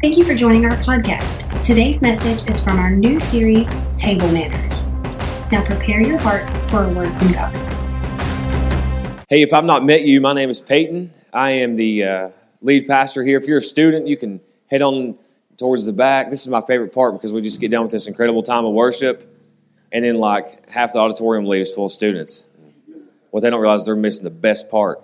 Thank you for joining our podcast. Today's message is from our new series, Table Manners. Now prepare your heart for a word from God. Hey, if I've not met you, my name is Peyton. I am the uh, lead pastor here. If you're a student, you can head on towards the back. This is my favorite part because we just get done with this incredible time of worship, and then like half the auditorium leaves full of students. What they don't realize they're missing the best part.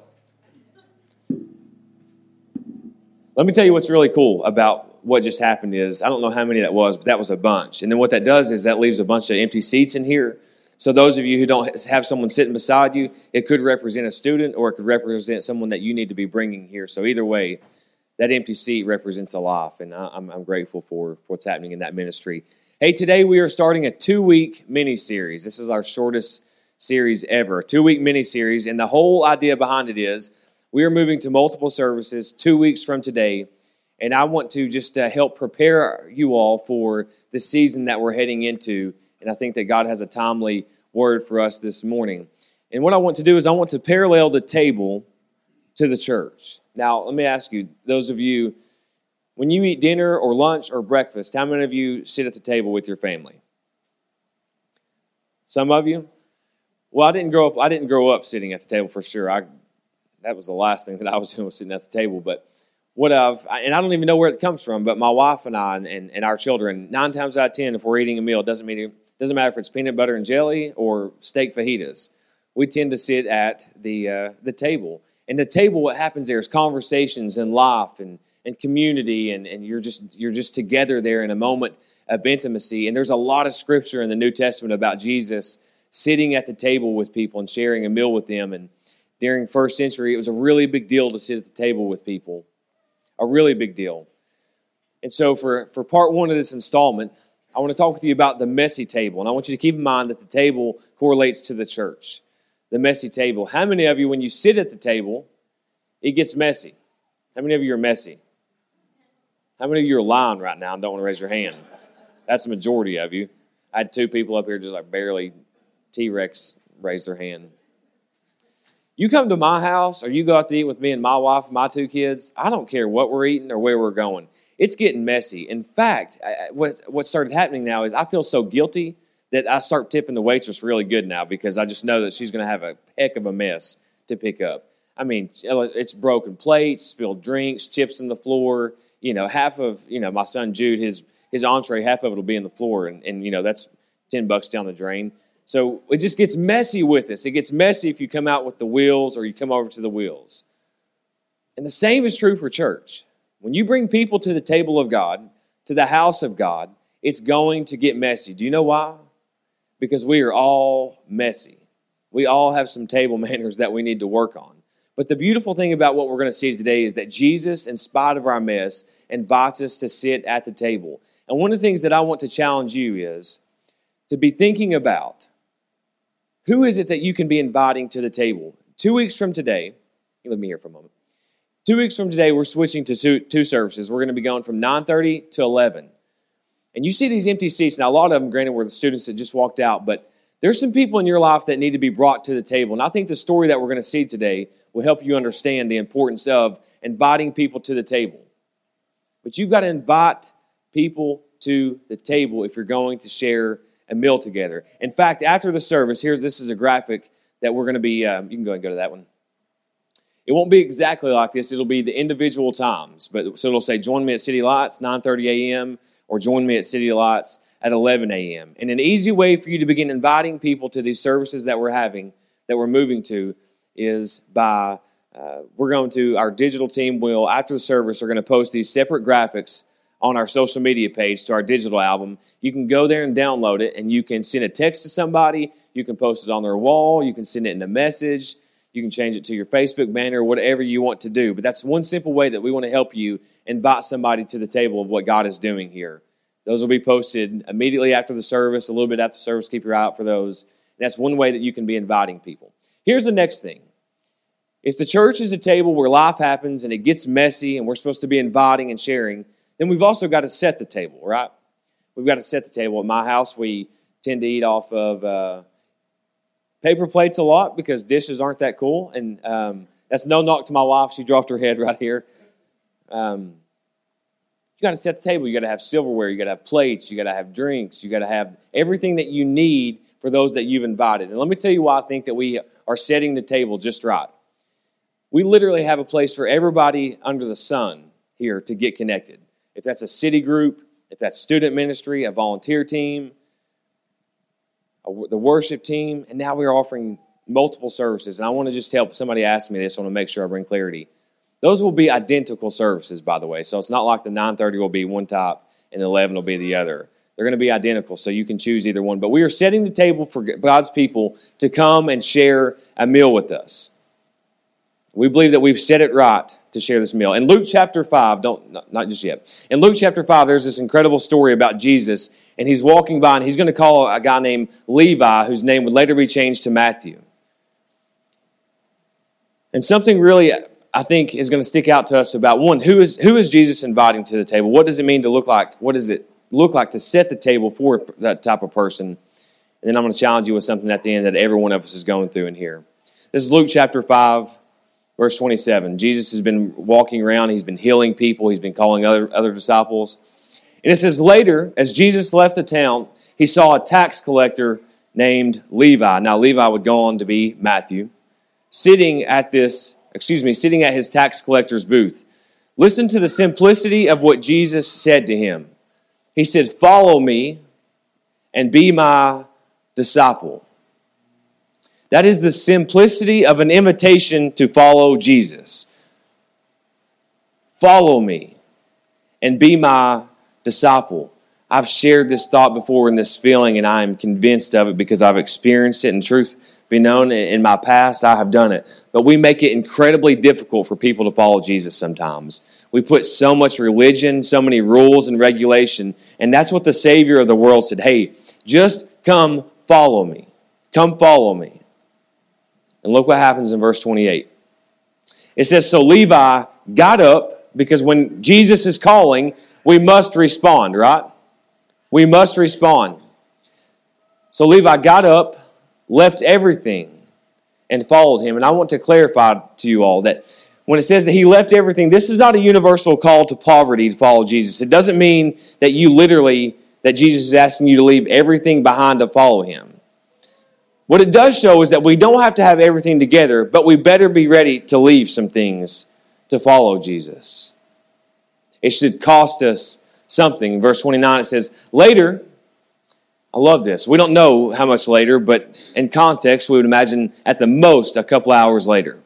Let me tell you what's really cool about what just happened is I don't know how many that was, but that was a bunch. And then what that does is that leaves a bunch of empty seats in here. So those of you who don't have someone sitting beside you, it could represent a student or it could represent someone that you need to be bringing here. So either way, that empty seat represents a life, and I'm, I'm grateful for, what's happening in that ministry. Hey, today we are starting a two-week mini series. This is our shortest series ever, two-week mini series, and the whole idea behind it is we are moving to multiple services two weeks from today, and I want to just uh, help prepare you all for the season that we're heading into. And I think that God has a timely word for us this morning. And what I want to do is I want to parallel the table to the church. Now, let me ask you, those of you, when you eat dinner or lunch or breakfast, how many of you sit at the table with your family? Some of you? Well, I didn't grow up. I didn't grow up sitting at the table for sure. I that was the last thing that I was doing was sitting at the table. But what I've, and I don't even know where it comes from, but my wife and I and, and our children, nine times out of ten, if we're eating a meal, it doesn't, mean, it doesn't matter if it's peanut butter and jelly or steak fajitas. We tend to sit at the, uh, the table. And the table, what happens there is conversations and life and, and community, and, and you're, just, you're just together there in a moment of intimacy. And there's a lot of scripture in the New Testament about Jesus sitting at the table with people and sharing a meal with them. And during first century, it was a really big deal to sit at the table with people, a really big deal. And so, for, for part one of this installment, I want to talk with you about the messy table. And I want you to keep in mind that the table correlates to the church. The messy table. How many of you, when you sit at the table, it gets messy? How many of you are messy? How many of you are lying right now and don't want to raise your hand? That's the majority of you. I had two people up here just like barely T Rex raised their hand. You come to my house or you go out to eat with me and my wife and my two kids, I don't care what we're eating or where we're going. It's getting messy. In fact, what started happening now is I feel so guilty that I start tipping the waitress really good now because I just know that she's going to have a heck of a mess to pick up. I mean, it's broken plates, spilled drinks, chips in the floor. You know, half of you know my son Jude, his his entree, half of it will be in the floor, and, and you know that's ten bucks down the drain. So it just gets messy with us. It gets messy if you come out with the wheels or you come over to the wheels. And the same is true for church. When you bring people to the table of God, to the house of God, it's going to get messy. Do you know why? Because we are all messy. We all have some table manners that we need to work on. But the beautiful thing about what we're going to see today is that Jesus, in spite of our mess, invites us to sit at the table. And one of the things that I want to challenge you is to be thinking about who is it that you can be inviting to the table? Two weeks from today, let me here for a moment. Two weeks from today, we're switching to two services. We're going to be going from 9.30 to 11. And you see these empty seats. Now, a lot of them, granted, were the students that just walked out, but there's some people in your life that need to be brought to the table. And I think the story that we're going to see today will help you understand the importance of inviting people to the table. But you've got to invite people to the table if you're going to share a meal together. In fact, after the service, here's this is a graphic that we're going to be. Um, you can go and go to that one. It won't be exactly like this. It'll be the individual times, but so it'll say, "Join me at City Lights 9:30 a.m." or "Join me at City Lights at 11 a.m." And an easy way for you to begin inviting people to these services that we're having, that we're moving to, is by uh, we're going to our digital team will after the service are going to post these separate graphics on our social media page to our digital album. You can go there and download it, and you can send a text to somebody. You can post it on their wall. You can send it in a message. You can change it to your Facebook banner, whatever you want to do. But that's one simple way that we want to help you invite somebody to the table of what God is doing here. Those will be posted immediately after the service, a little bit after the service. Keep your eye out for those. And that's one way that you can be inviting people. Here's the next thing. If the church is a table where life happens and it gets messy and we're supposed to be inviting and sharing, then we've also got to set the table, right? We've got to set the table. At my house, we tend to eat off of uh, paper plates a lot because dishes aren't that cool. And um, that's no knock to my wife. She dropped her head right here. Um, You got to set the table. You got to have silverware. You got to have plates. You got to have drinks. You got to have everything that you need for those that you've invited. And let me tell you why I think that we are setting the table just right. We literally have a place for everybody under the sun here to get connected. If that's a city group, if that's student ministry, a volunteer team, a, the worship team, and now we're offering multiple services. And I want to just help somebody ask me this. I want to make sure I bring clarity. Those will be identical services, by the way. So it's not like the 9:30 will be one type and the 11 will be the other. They're going to be identical, so you can choose either one. But we are setting the table for God's people to come and share a meal with us. We believe that we've set it right to share this meal. In Luke chapter 5, don't not just yet. In Luke chapter 5, there's this incredible story about Jesus, and he's walking by and he's going to call a guy named Levi, whose name would later be changed to Matthew. And something really I think is going to stick out to us about one, who is who is Jesus inviting to the table? What does it mean to look like? What does it look like to set the table for that type of person? And then I'm going to challenge you with something at the end that every one of us is going through in here. This is Luke chapter 5, verse 27. Jesus has been walking around, he's been healing people, he's been calling other, other disciples. And it says, Later, as Jesus left the town, he saw a tax collector named Levi. Now, Levi would go on to be Matthew, sitting at this excuse me, sitting at his tax collector's booth. Listen to the simplicity of what Jesus said to him. He said, Follow me and be my disciple. That is the simplicity of an invitation to follow Jesus. Follow me and be my disciple. I've shared this thought before and this feeling, and I am convinced of it because I've experienced it. In truth, be known in my past, I have done it. But we make it incredibly difficult for people to follow Jesus sometimes. We put so much religion, so many rules and regulation, and that's what the Savior of the world said hey, just come follow me. Come follow me. And look what happens in verse 28. It says, So Levi got up because when Jesus is calling, we must respond, right? We must respond. So Levi got up left everything and followed him. And I want to clarify to you all that when it says that he left everything, this is not a universal call to poverty to follow Jesus. It doesn't mean that you literally, that Jesus is asking you to leave everything behind to follow him. What it does show is that we don't have to have everything together, but we better be ready to leave some things to follow Jesus. It should cost us something. In verse 29, it says, Later, I love this. We don't know how much later, but in context, we would imagine at the most a couple hours later.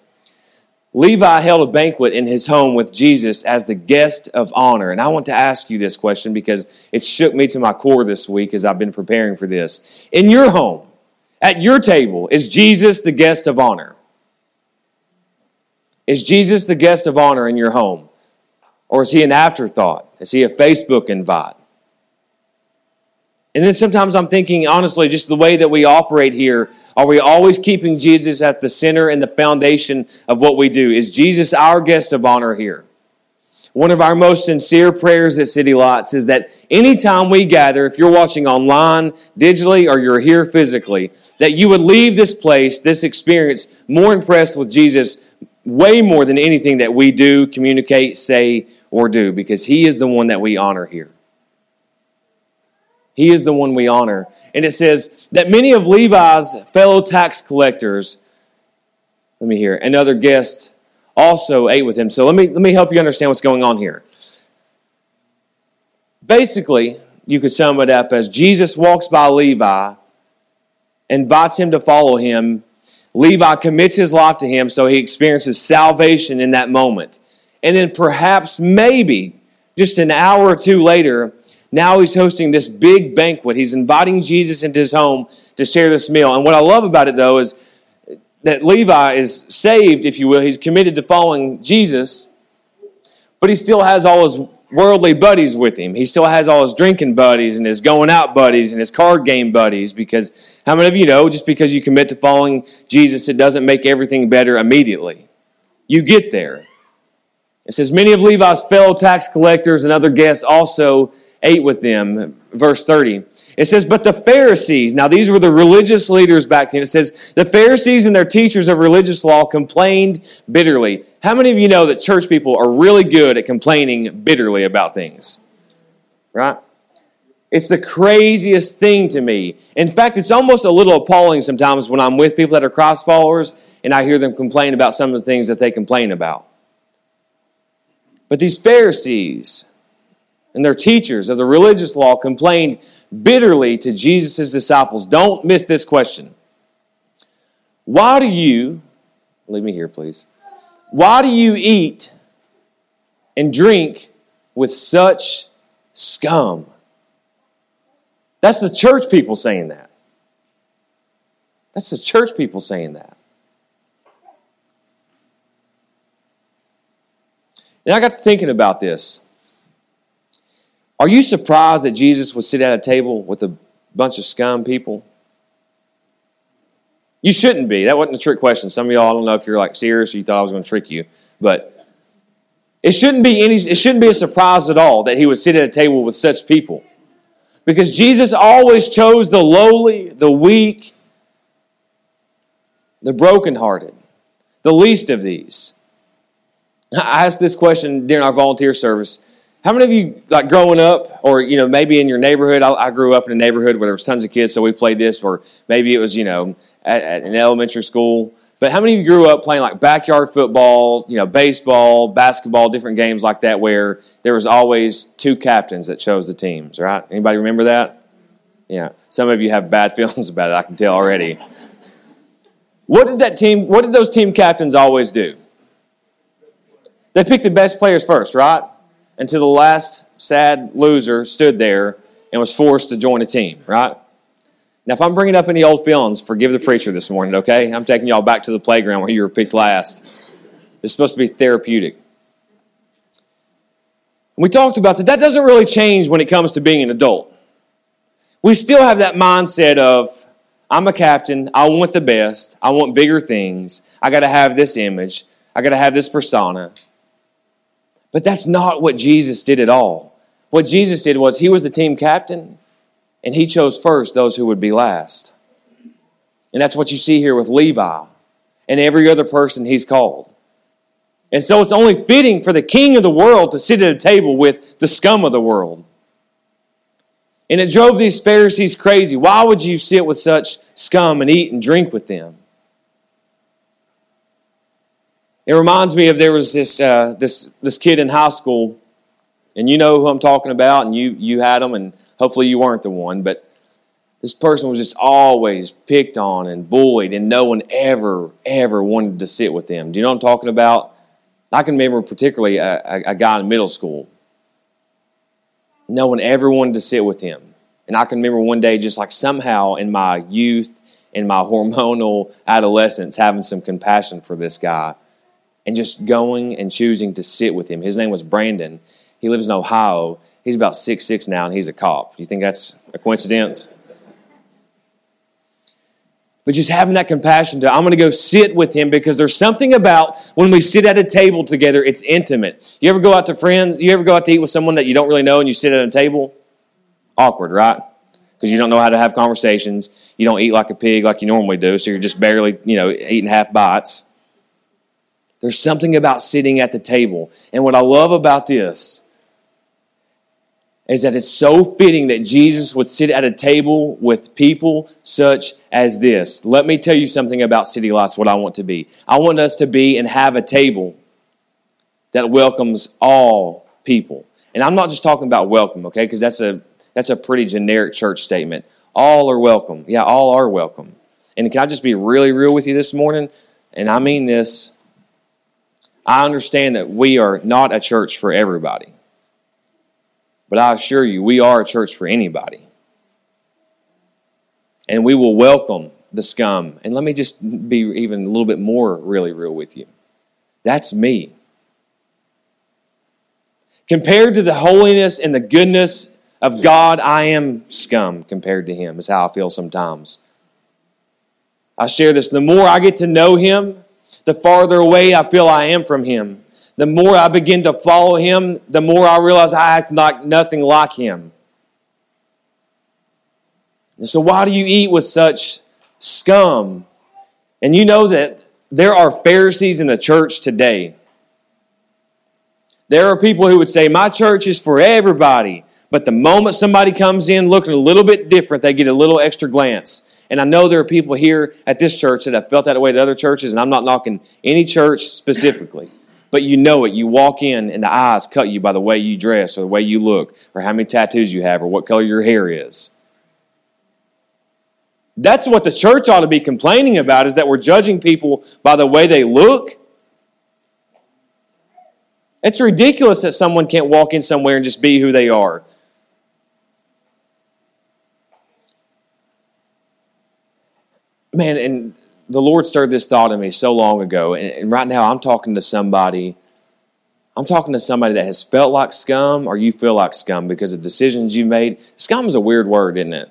Levi held a banquet in his home with Jesus as the guest of honor. And I want to ask you this question because it shook me to my core this week as I've been preparing for this. In your home, at your table, is Jesus the guest of honor? Is Jesus the guest of honor in your home? Or is he an afterthought? Is he a Facebook invite? And then sometimes I'm thinking, honestly, just the way that we operate here, are we always keeping Jesus at the center and the foundation of what we do? Is Jesus our guest of honor here? One of our most sincere prayers at City Lights is that anytime we gather, if you're watching online, digitally, or you're here physically, that you would leave this place, this experience, more impressed with Jesus way more than anything that we do, communicate, say, or do, because He is the one that we honor here. He is the one we honor. And it says that many of Levi's fellow tax collectors, let me hear, and other guests also ate with him. So let me, let me help you understand what's going on here. Basically, you could sum it up as Jesus walks by Levi, invites him to follow him. Levi commits his life to him so he experiences salvation in that moment. And then perhaps, maybe, just an hour or two later, now he's hosting this big banquet. He's inviting Jesus into his home to share this meal. And what I love about it, though, is that Levi is saved, if you will. He's committed to following Jesus, but he still has all his worldly buddies with him. He still has all his drinking buddies and his going out buddies and his card game buddies because how many of you know just because you commit to following Jesus, it doesn't make everything better immediately? You get there. It says, Many of Levi's fellow tax collectors and other guests also ate with them. Verse 30. It says, But the Pharisees, now these were the religious leaders back then. It says, The Pharisees and their teachers of religious law complained bitterly. How many of you know that church people are really good at complaining bitterly about things? Right? It's the craziest thing to me. In fact, it's almost a little appalling sometimes when I'm with people that are Christ followers and I hear them complain about some of the things that they complain about. But these Pharisees and their teachers of the religious law complained bitterly to Jesus' disciples. Don't miss this question. Why do you, leave me here, please. Why do you eat and drink with such scum? That's the church people saying that. That's the church people saying that. And I got to thinking about this. Are you surprised that Jesus would sit at a table with a bunch of scum people? You shouldn't be. That wasn't a trick question. Some of y'all, I don't know if you're like serious or you thought I was going to trick you, but it shouldn't be any. It shouldn't be a surprise at all that he would sit at a table with such people, because Jesus always chose the lowly, the weak, the brokenhearted, the least of these. I asked this question during our volunteer service. How many of you, like growing up, or you know, maybe in your neighborhood? I, I, grew up in a neighborhood where there was tons of kids, so we played this. Or maybe it was, you know, at, at an elementary school. But how many of you grew up playing like backyard football, you know, baseball, basketball, different games like that, where there was always two captains that chose the teams? Right? Anybody remember that? Yeah. Some of you have bad feelings about it. I can tell already. What did that team? What did those team captains always do? They picked the best players first, right? Until the last sad loser stood there and was forced to join a team, right? Now, if I'm bringing up any old feelings, forgive the preacher this morning, okay? I'm taking y'all back to the playground where you were picked last. It's supposed to be therapeutic. We talked about that. That doesn't really change when it comes to being an adult. We still have that mindset of, I'm a captain. I want the best. I want bigger things. I got to have this image. I got to have this persona. But that's not what Jesus did at all. What Jesus did was he was the team captain, and he chose first those who would be last. And that's what you see here with Levi and every other person he's called. And so it's only fitting for the king of the world to sit at a table with the scum of the world. And it drove these Pharisees crazy. Why would you sit with such scum and eat and drink with them? It reminds me of there was this uh, this this kid in high school, and you know who I'm talking about, and you you had him, and hopefully you weren't the one, but this person was just always picked on and bullied, and no one ever ever wanted to sit with them. Do you know what I'm talking about? I can remember particularly a, a, a guy in middle school. No one ever wanted to sit with him, and I can remember one day just like somehow in my youth, in my hormonal adolescence, having some compassion for this guy and just going and choosing to sit with him. His name was Brandon. He lives in Ohio. He's about six six now, and he's a cop. You think that's a coincidence? But just having that compassion to, I'm going to go sit with him because there's something about when we sit at a table together, it's intimate. You ever go out to friends? You ever go out to eat with someone that you don't really know and you sit at a table? Awkward, right? Because you don't know how to have conversations. You don't eat like a pig like you normally do, so you're just barely, you know, eating half bites. There's something about sitting at the table. And what I love about this is that it's so fitting that Jesus would sit at a table with people such as this. Let me tell you something about City Lights, what I want to be. I want us to be and have a table that welcomes all people. And I'm not just talking about welcome, okay? Because that's a that's a pretty generic church statement. All are welcome. Yeah, all are welcome. And can I just be really real with you this morning? And I mean this I understand that we are not a church for everybody. But I assure you, we are a church for anybody. And we will welcome the scum. And let me just be even a little bit more really real with you. That's me. Compared to the holiness and the goodness of God, I am scum compared to Him, is how I feel sometimes. I share this. The more I get to know Him, the farther away I feel I am from Him. The more I begin to follow Him, the more I realize I act like nothing like Him. And so, why do you eat with such scum? And you know that there are Pharisees in the church today. There are people who would say, My church is for everybody. But the moment somebody comes in looking a little bit different, they get a little extra glance. And I know there are people here at this church that have felt that way at other churches, and I'm not knocking any church specifically. But you know it. You walk in, and the eyes cut you by the way you dress, or the way you look, or how many tattoos you have, or what color your hair is. That's what the church ought to be complaining about, is that we're judging people by the way they look. It's ridiculous that someone can't walk in somewhere and just be who they are. Man, and the Lord stirred this thought in me so long ago. And, and right now, I'm talking to somebody. I'm talking to somebody that has felt like scum, or you feel like scum because of decisions you made. Scum is a weird word, isn't it?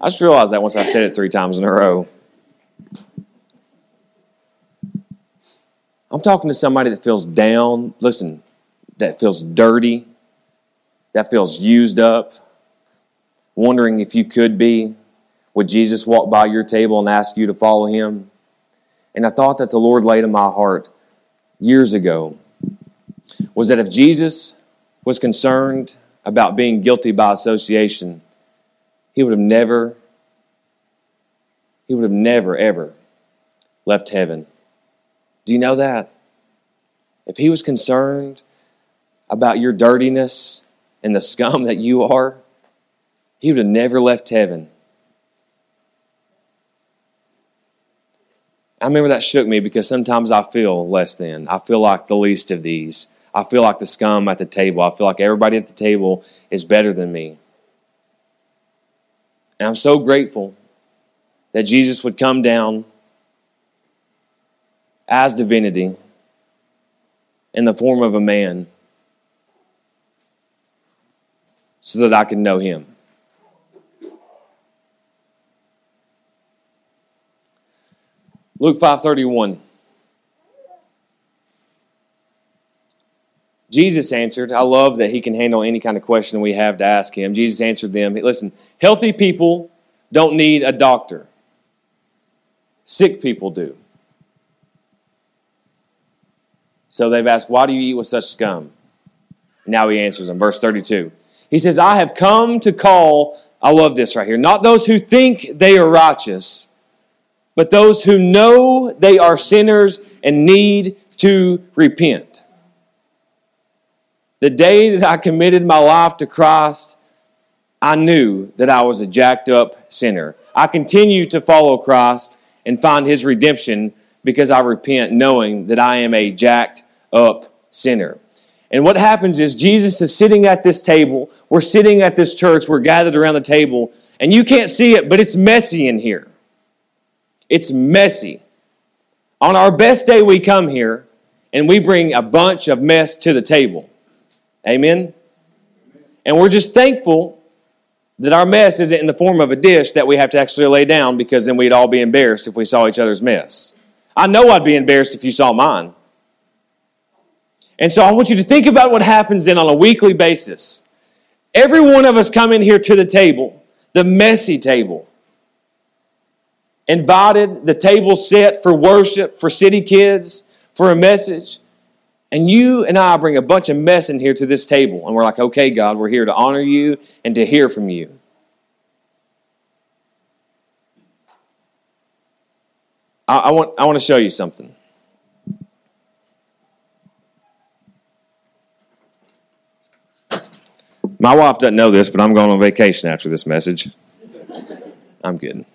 I just realized that once I said it three times in a row. I'm talking to somebody that feels down, listen, that feels dirty, that feels used up, wondering if you could be, would Jesus walk by your table and ask you to follow him? And I thought that the Lord laid in my heart years ago was that if Jesus was concerned about being guilty by association, he would have never, he would have never, ever left heaven. Do you know that? If he was concerned about your dirtiness and the scum that you are, he would have never left heaven. I remember that shook me because sometimes I feel less than. I feel like the least of these. I feel like the scum at the table. I feel like everybody at the table is better than me. And I'm so grateful that Jesus would come down as divinity in the form of a man so that I could know him. Luke 5:31. Jesus answered, I love that he can handle any kind of question we have to ask him. Jesus answered them, listen, healthy people don't need a doctor. Sick people do. So they've asked, Why do you eat with such scum? Now he answers them. Verse 32. He says, I have come to call, I love this right here, not those who think they are righteous, but those who know they are sinners and need to repent. The day that I committed my life to Christ, I knew that I was a jacked up sinner. I continue to follow Christ and find his redemption because I repent knowing that I am a jacked up sinner. And what happens is Jesus is sitting at this table. We're sitting at this church. We're gathered around the table. And you can't see it, but it's messy in here. It's messy. On our best day, we come here and we bring a bunch of mess to the table. Amen? And we're just thankful that our mess isn't in the form of a dish that we have to actually lay down because then we'd all be embarrassed if we saw each other's mess. I know I'd be embarrassed if you saw mine. And so I want you to think about what happens then on a weekly basis. Every one of us come in here to the table, the messy table invited, the table set for worship, for city kids, for a message. And you and I bring a bunch of mess in here to this table. And we're like, okay, God, we're here to honor you and to hear from you. I, I want, I want to show you something. My wife doesn't know this, but I'm going on vacation after this message. I'm kidding.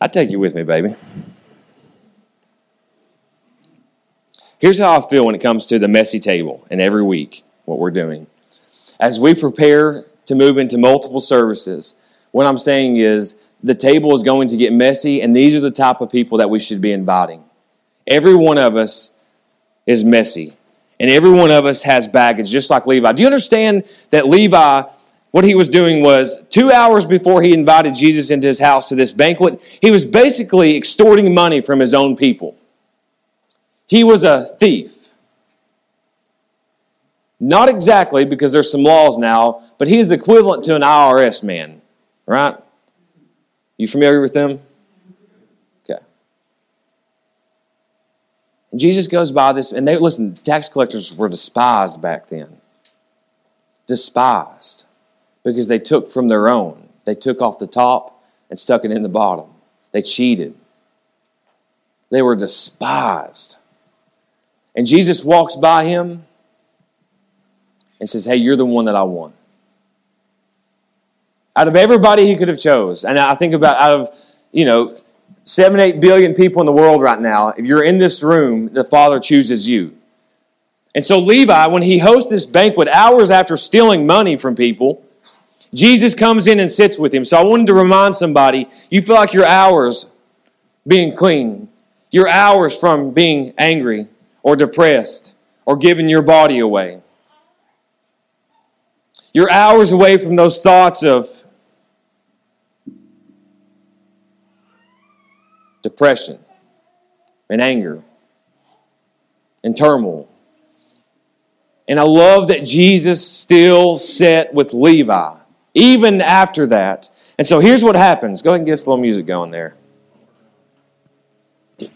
I take you with me, baby. Here's how I feel when it comes to the messy table and every week, what we're doing. As we prepare to move into multiple services, what I'm saying is the table is going to get messy, and these are the type of people that we should be inviting. Every one of us is messy, and every one of us has baggage, just like Levi. Do you understand that Levi what he was doing was two hours before he invited Jesus into his house to this banquet, he was basically extorting money from his own people. He was a thief. Not exactly, because there's some laws now, but he's the equivalent to an IRS man, right? You familiar with them? Okay. And Jesus goes by this, and they listen, tax collectors were despised back then. Despised. Because they took from their own. They took off the top and stuck it in the bottom. They cheated. They were despised. And Jesus walks by him and says, Hey, you're the one that I want. Out of everybody he could have chose, and I think about out of, you know, seven, eight billion people in the world right now, if you're in this room, the Father chooses you. And so Levi, when he hosts this banquet hours after stealing money from people, Jesus comes in and sits with him. So I wanted to remind somebody you feel like your hours being clean, your hours from being angry or depressed or giving your body away. You're hours away from those thoughts of depression and anger and turmoil. And I love that Jesus still sat with Levi, even after that. And so here's what happens. Go ahead and get us a little music going there. Let's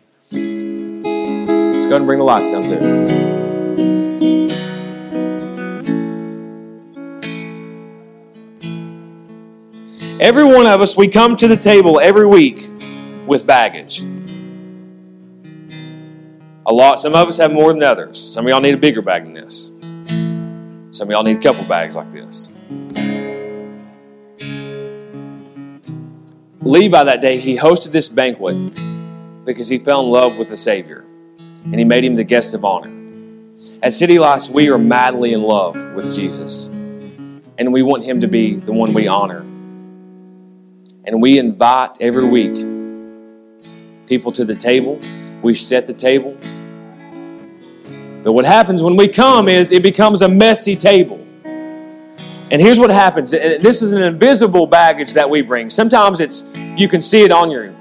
go ahead and bring the lights down too. Every one of us, we come to the table every week with baggage. A lot. Some of us have more than others. Some of y'all need a bigger bag than this. Some of y'all need a couple bags like this. Levi that day, he hosted this banquet because he fell in love with the Savior and he made him the guest of honor. At City Lights, we are madly in love with Jesus and we want him to be the one we honor and we invite every week people to the table. We set the table. But what happens when we come is it becomes a messy table. And here's what happens this is an invisible baggage that we bring. Sometimes it's you can see it on your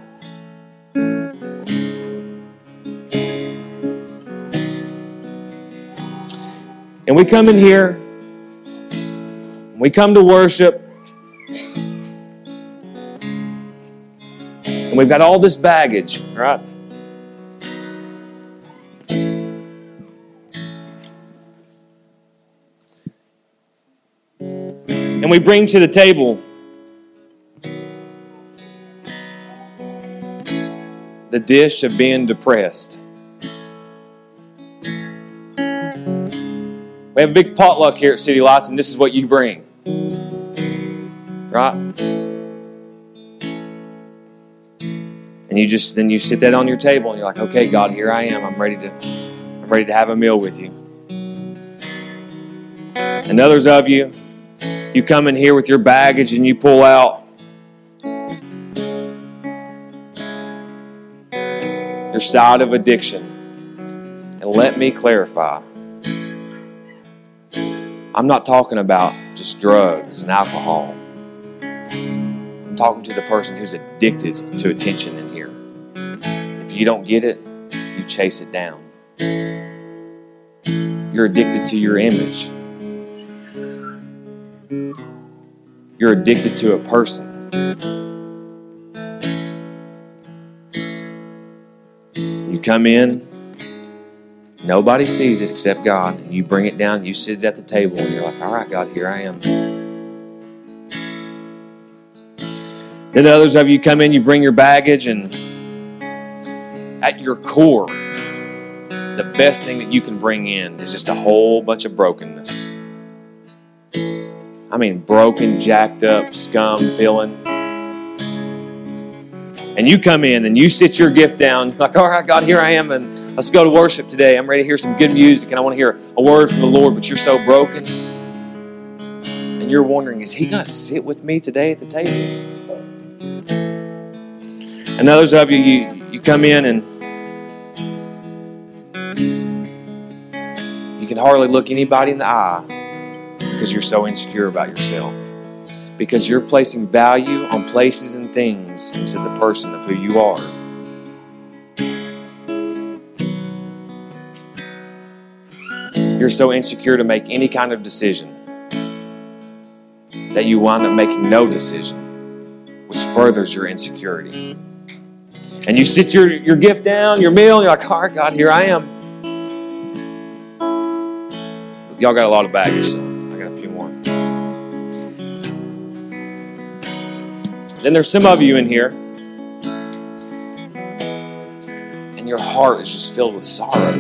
And we come in here, we come to worship, And we've got all this baggage, right? And we bring to the table the dish of being depressed. We have a big potluck here at City Lights, and this is what you bring. Right? And you just then you sit that on your table and you're like, okay, God, here I am. I'm ready to I'm ready to have a meal with you. And others of you, you come in here with your baggage and you pull out your side of addiction. And let me clarify. I'm not talking about just drugs and alcohol. I'm talking to the person who's addicted to attention in here. If you don't get it, you chase it down. You're addicted to your image. You're addicted to a person. You come in, nobody sees it except God, and you bring it down, you sit at the table, and you're like, all right, God, here I am. Then others of you come in, you bring your baggage, and at your core, the best thing that you can bring in is just a whole bunch of brokenness. I mean, broken, jacked up, scum feeling. And you come in and you sit your gift down, like, all right, God, here I am, and let's go to worship today. I'm ready to hear some good music, and I want to hear a word from the Lord, but you're so broken. And you're wondering, is He going to sit with me today at the table? And others of you, you you come in and you can hardly look anybody in the eye because you're so insecure about yourself. Because you're placing value on places and things instead of the person of who you are. you're so insecure to make any kind of decision that you wind up making no decision, which furthers your insecurity. And you sit your, your gift down, your meal, and you're like, all right, God, here I am. Y'all got a lot of baggage, so Then there's some of you in here, and your heart is just filled with sorrow.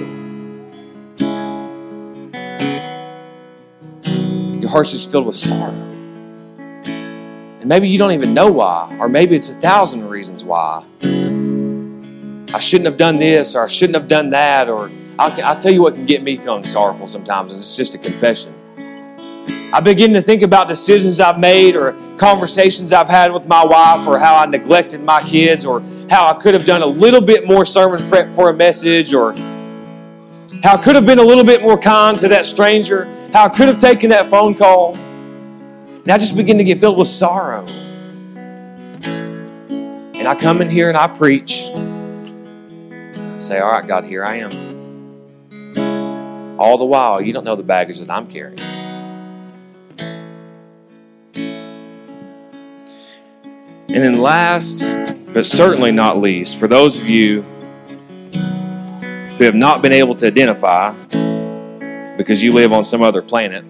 Your heart's just filled with sorrow. And maybe you don't even know why, or maybe it's a thousand reasons why. I shouldn't have done this, or I shouldn't have done that, or I'll, I'll tell you what can get me feeling sorrowful sometimes, and it's just a confession. I begin to think about decisions I've made or conversations I've had with my wife or how I neglected my kids or how I could have done a little bit more sermon prep for a message or how I could have been a little bit more kind to that stranger, how I could have taken that phone call. And I just begin to get filled with sorrow. And I come in here and I preach. I say, All right, God, here I am. All the while, you don't know the baggage that I'm carrying. And then, last but certainly not least, for those of you who have not been able to identify because you live on some other planet,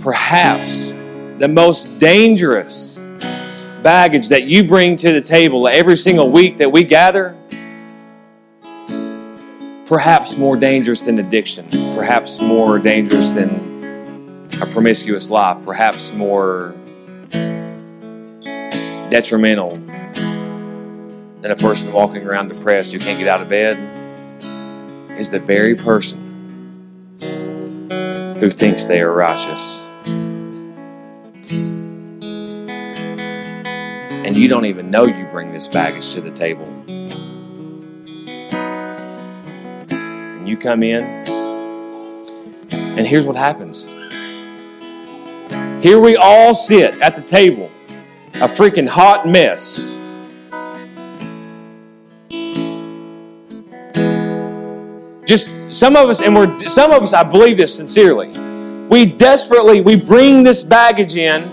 perhaps the most dangerous baggage that you bring to the table every single week that we gather, perhaps more dangerous than addiction, perhaps more dangerous than a promiscuous life, perhaps more detrimental than a person walking around depressed who can't get out of bed is the very person who thinks they are righteous. And you don't even know you bring this baggage to the table. And you come in, and here's what happens. Here we all sit at the table, a freaking hot mess. Just some of us, and we're some of us, I believe this sincerely. We desperately we bring this baggage in,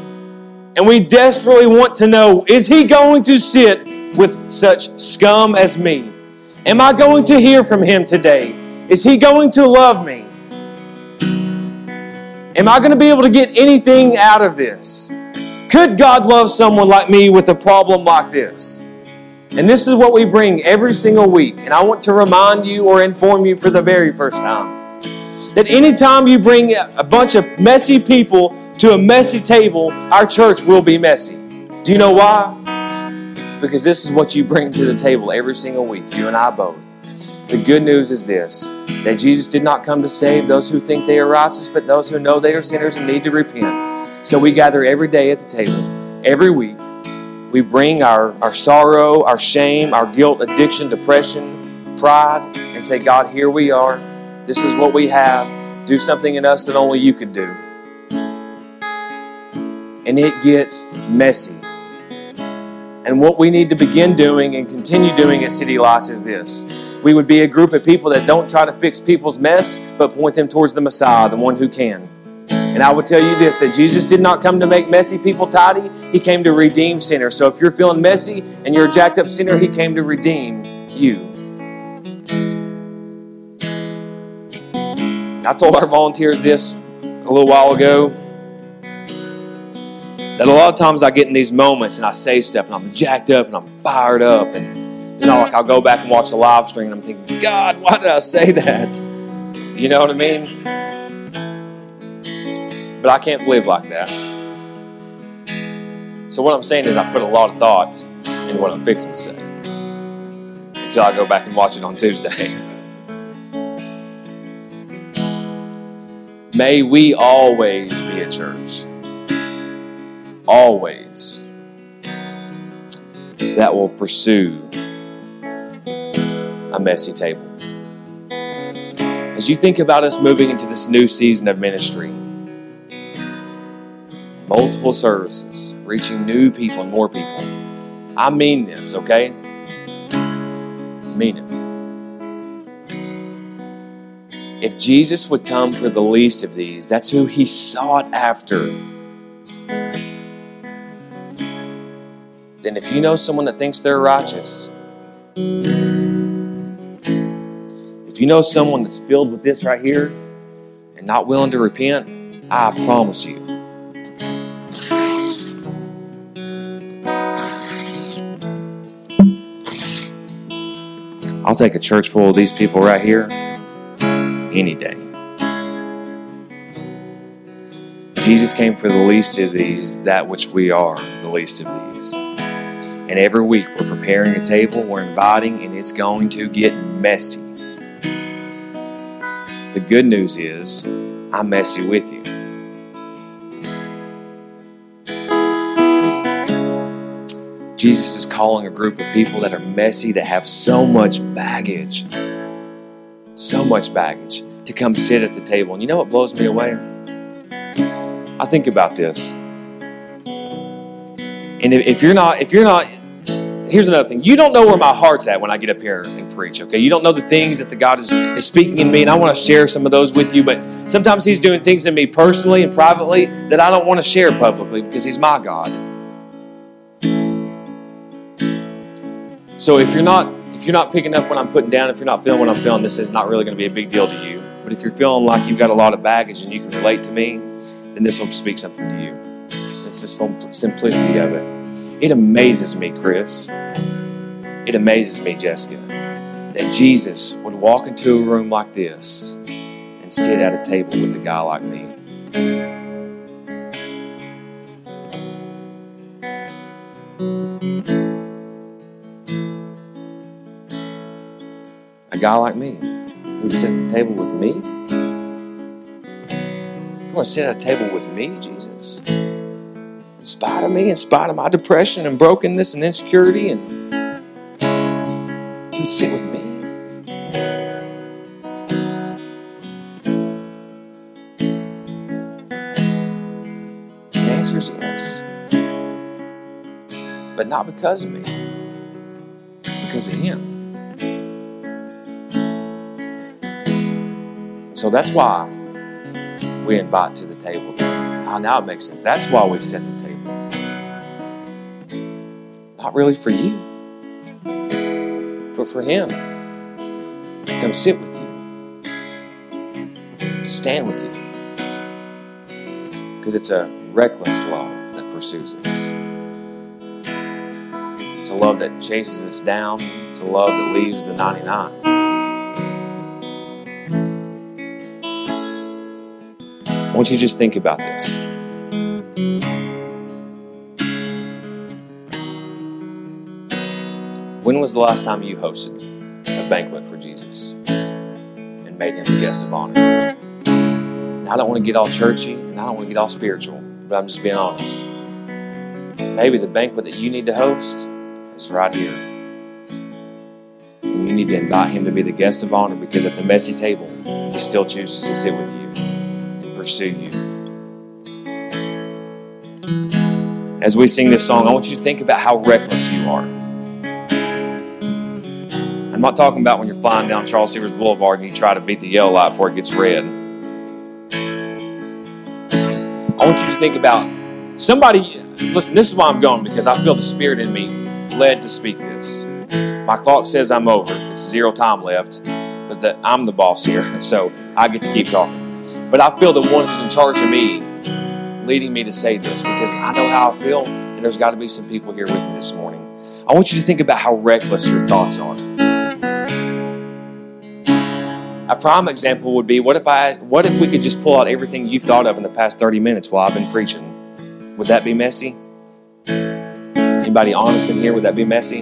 and we desperately want to know: Is he going to sit with such scum as me? Am I going to hear from him today? Is he going to love me? Am I going to be able to get anything out of this? Could God love someone like me with a problem like this? And this is what we bring every single week. And I want to remind you or inform you for the very first time that anytime you bring a bunch of messy people to a messy table, our church will be messy. Do you know why? Because this is what you bring to the table every single week, you and I both. The good news is this that Jesus did not come to save those who think they are righteous, but those who know they are sinners and need to repent. So we gather every day at the table, every week. We bring our, our sorrow, our shame, our guilt, addiction, depression, pride, and say, God, here we are. This is what we have. Do something in us that only you could do. And it gets messy. And what we need to begin doing and continue doing at City Lights is this. We would be a group of people that don't try to fix people's mess, but point them towards the Messiah, the one who can. And I would tell you this that Jesus did not come to make messy people tidy, He came to redeem sinners. So if you're feeling messy and you're a jacked up sinner, He came to redeem you. I told our volunteers this a little while ago that a lot of times I get in these moments and I say stuff and I'm jacked up and I'm fired up and then I'll, like, I'll go back and watch the live stream and I'm thinking, God, why did I say that? You know what I mean? But I can't live like that. So what I'm saying is I put a lot of thought in what I'm fixing to say until I go back and watch it on Tuesday. May we always be a church. Always. That will pursue a messy table. As you think about us moving into this new season of ministry, multiple services, reaching new people and more people. I mean this, okay? I mean it. If Jesus would come for the least of these, that's who he sought after. Then, if you know someone that thinks they're righteous, if you know someone that's filled with this right here and not willing to repent, I promise you, I'll take a church full of these people right here any day. Jesus came for the least of these, that which we are the least of these. And every week we're preparing a table, we're inviting, and it's going to get messy. The good news is, I'm messy with you. Jesus is calling a group of people that are messy, that have so much baggage, so much baggage, to come sit at the table. And you know what blows me away? I think about this. And if, if you're not, if you're not, here's another thing. You don't know where my heart's at when I get up here and preach, okay? You don't know the things that the God is, is speaking in me, and I want to share some of those with you, but sometimes He's doing things in me personally and privately that I don't want to share publicly because He's my God. So if you're not if you're not picking up what I'm putting down, if you're not feeling what I'm feeling, this is not really going to be a big deal to you. But if you're feeling like you've got a lot of baggage and you can relate to me, then this will speak something to you. It's just the simplicity of it. It amazes me, Chris. It amazes me, Jessica, that Jesus would walk into a room like this and sit at a table with a guy like me. A guy like me who would sit at the table with me? You want to sit at a table with me, Jesus? In spite of me, in spite of my depression and brokenness and insecurity, and you would sit with me. The answer is yes. But not because of me, because of Him. So that's why we invite to the table. Now it makes sense. That's why we set the table. Not really for you, but for Him. To come sit with you, to stand with you. Because it's a reckless love that pursues us. It's a love that chases us down. It's a love that leaves the 99. I want you to just think about this. Was the last time you hosted a banquet for Jesus and made him the guest of honor? I don't want to get all churchy and I don't want to get all spiritual, but I'm just being honest. Maybe the banquet that you need to host is right here. And you need to invite him to be the guest of honor because at the messy table, he still chooses to sit with you and pursue you. As we sing this song, I want you to think about how reckless you are. I'm not talking about when you're flying down Charles Severs Boulevard and you try to beat the yellow light before it gets red. I want you to think about somebody. Listen, this is why I'm going because I feel the Spirit in me led to speak this. My clock says I'm over. It's zero time left, but that I'm the boss here, so I get to keep talking. But I feel the one who's in charge of me leading me to say this because I know how I feel, and there's got to be some people here with me this morning. I want you to think about how reckless your thoughts are. A prime example would be what if I what if we could just pull out everything you've thought of in the past 30 minutes while I've been preaching? Would that be messy? Anybody honest in here? Would that be messy?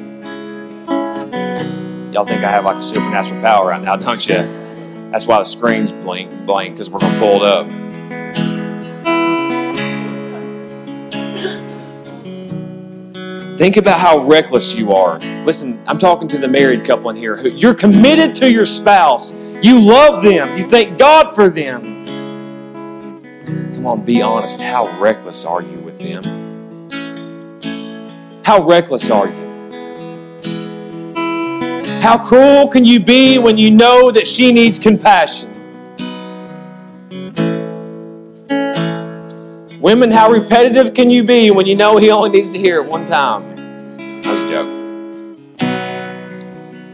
Y'all think I have like a supernatural power right now, don't you? That's why the screen's blank, blank because we're to pull it up. Think about how reckless you are. Listen, I'm talking to the married couple in here. You're committed to your spouse. You love them. You thank God for them. Come on, be honest. How reckless are you with them? How reckless are you? How cruel can you be when you know that she needs compassion? Women, how repetitive can you be when you know he only needs to hear it one time? I a joke.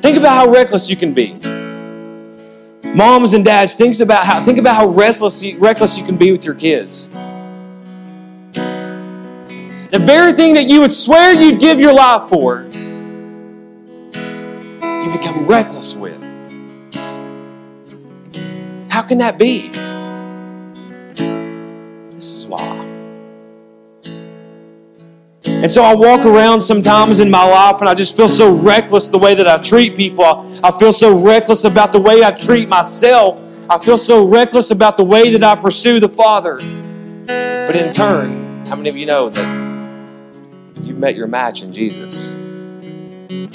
Think about how reckless you can be. Moms and dads, think about how think about how restless you, reckless you can be with your kids. The very thing that you would swear you'd give your life for, you become reckless with. How can that be? This is why. And so I walk around sometimes in my life and I just feel so reckless the way that I treat people. I feel so reckless about the way I treat myself. I feel so reckless about the way that I pursue the Father. But in turn, how many of you know that you've met your match in Jesus? You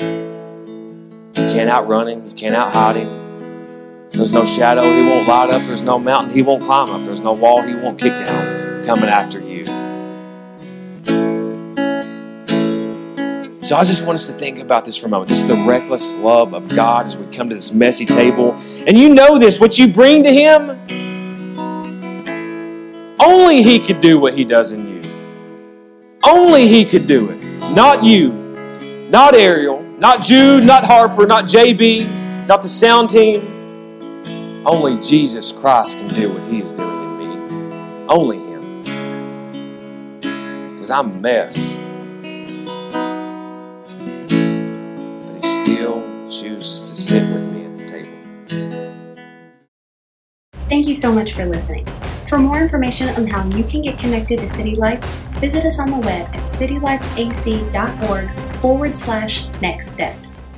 can't outrun him, you can't outhide him. There's no shadow he won't light up, there's no mountain he won't climb up, there's no wall he won't kick down coming after you. So I just want us to think about this for a moment. Just the reckless love of God as we come to this messy table. And you know this, what you bring to Him, only He could do what He does in you. Only He could do it. Not you, not Ariel, not Jude, not Harper, not JB, not the sound team. Only Jesus Christ can do what He is doing in me. Only Him. Because I'm a mess. Thank you so much for listening. For more information on how you can get connected to City Lights, visit us on the web at citylightsac.org forward slash next steps.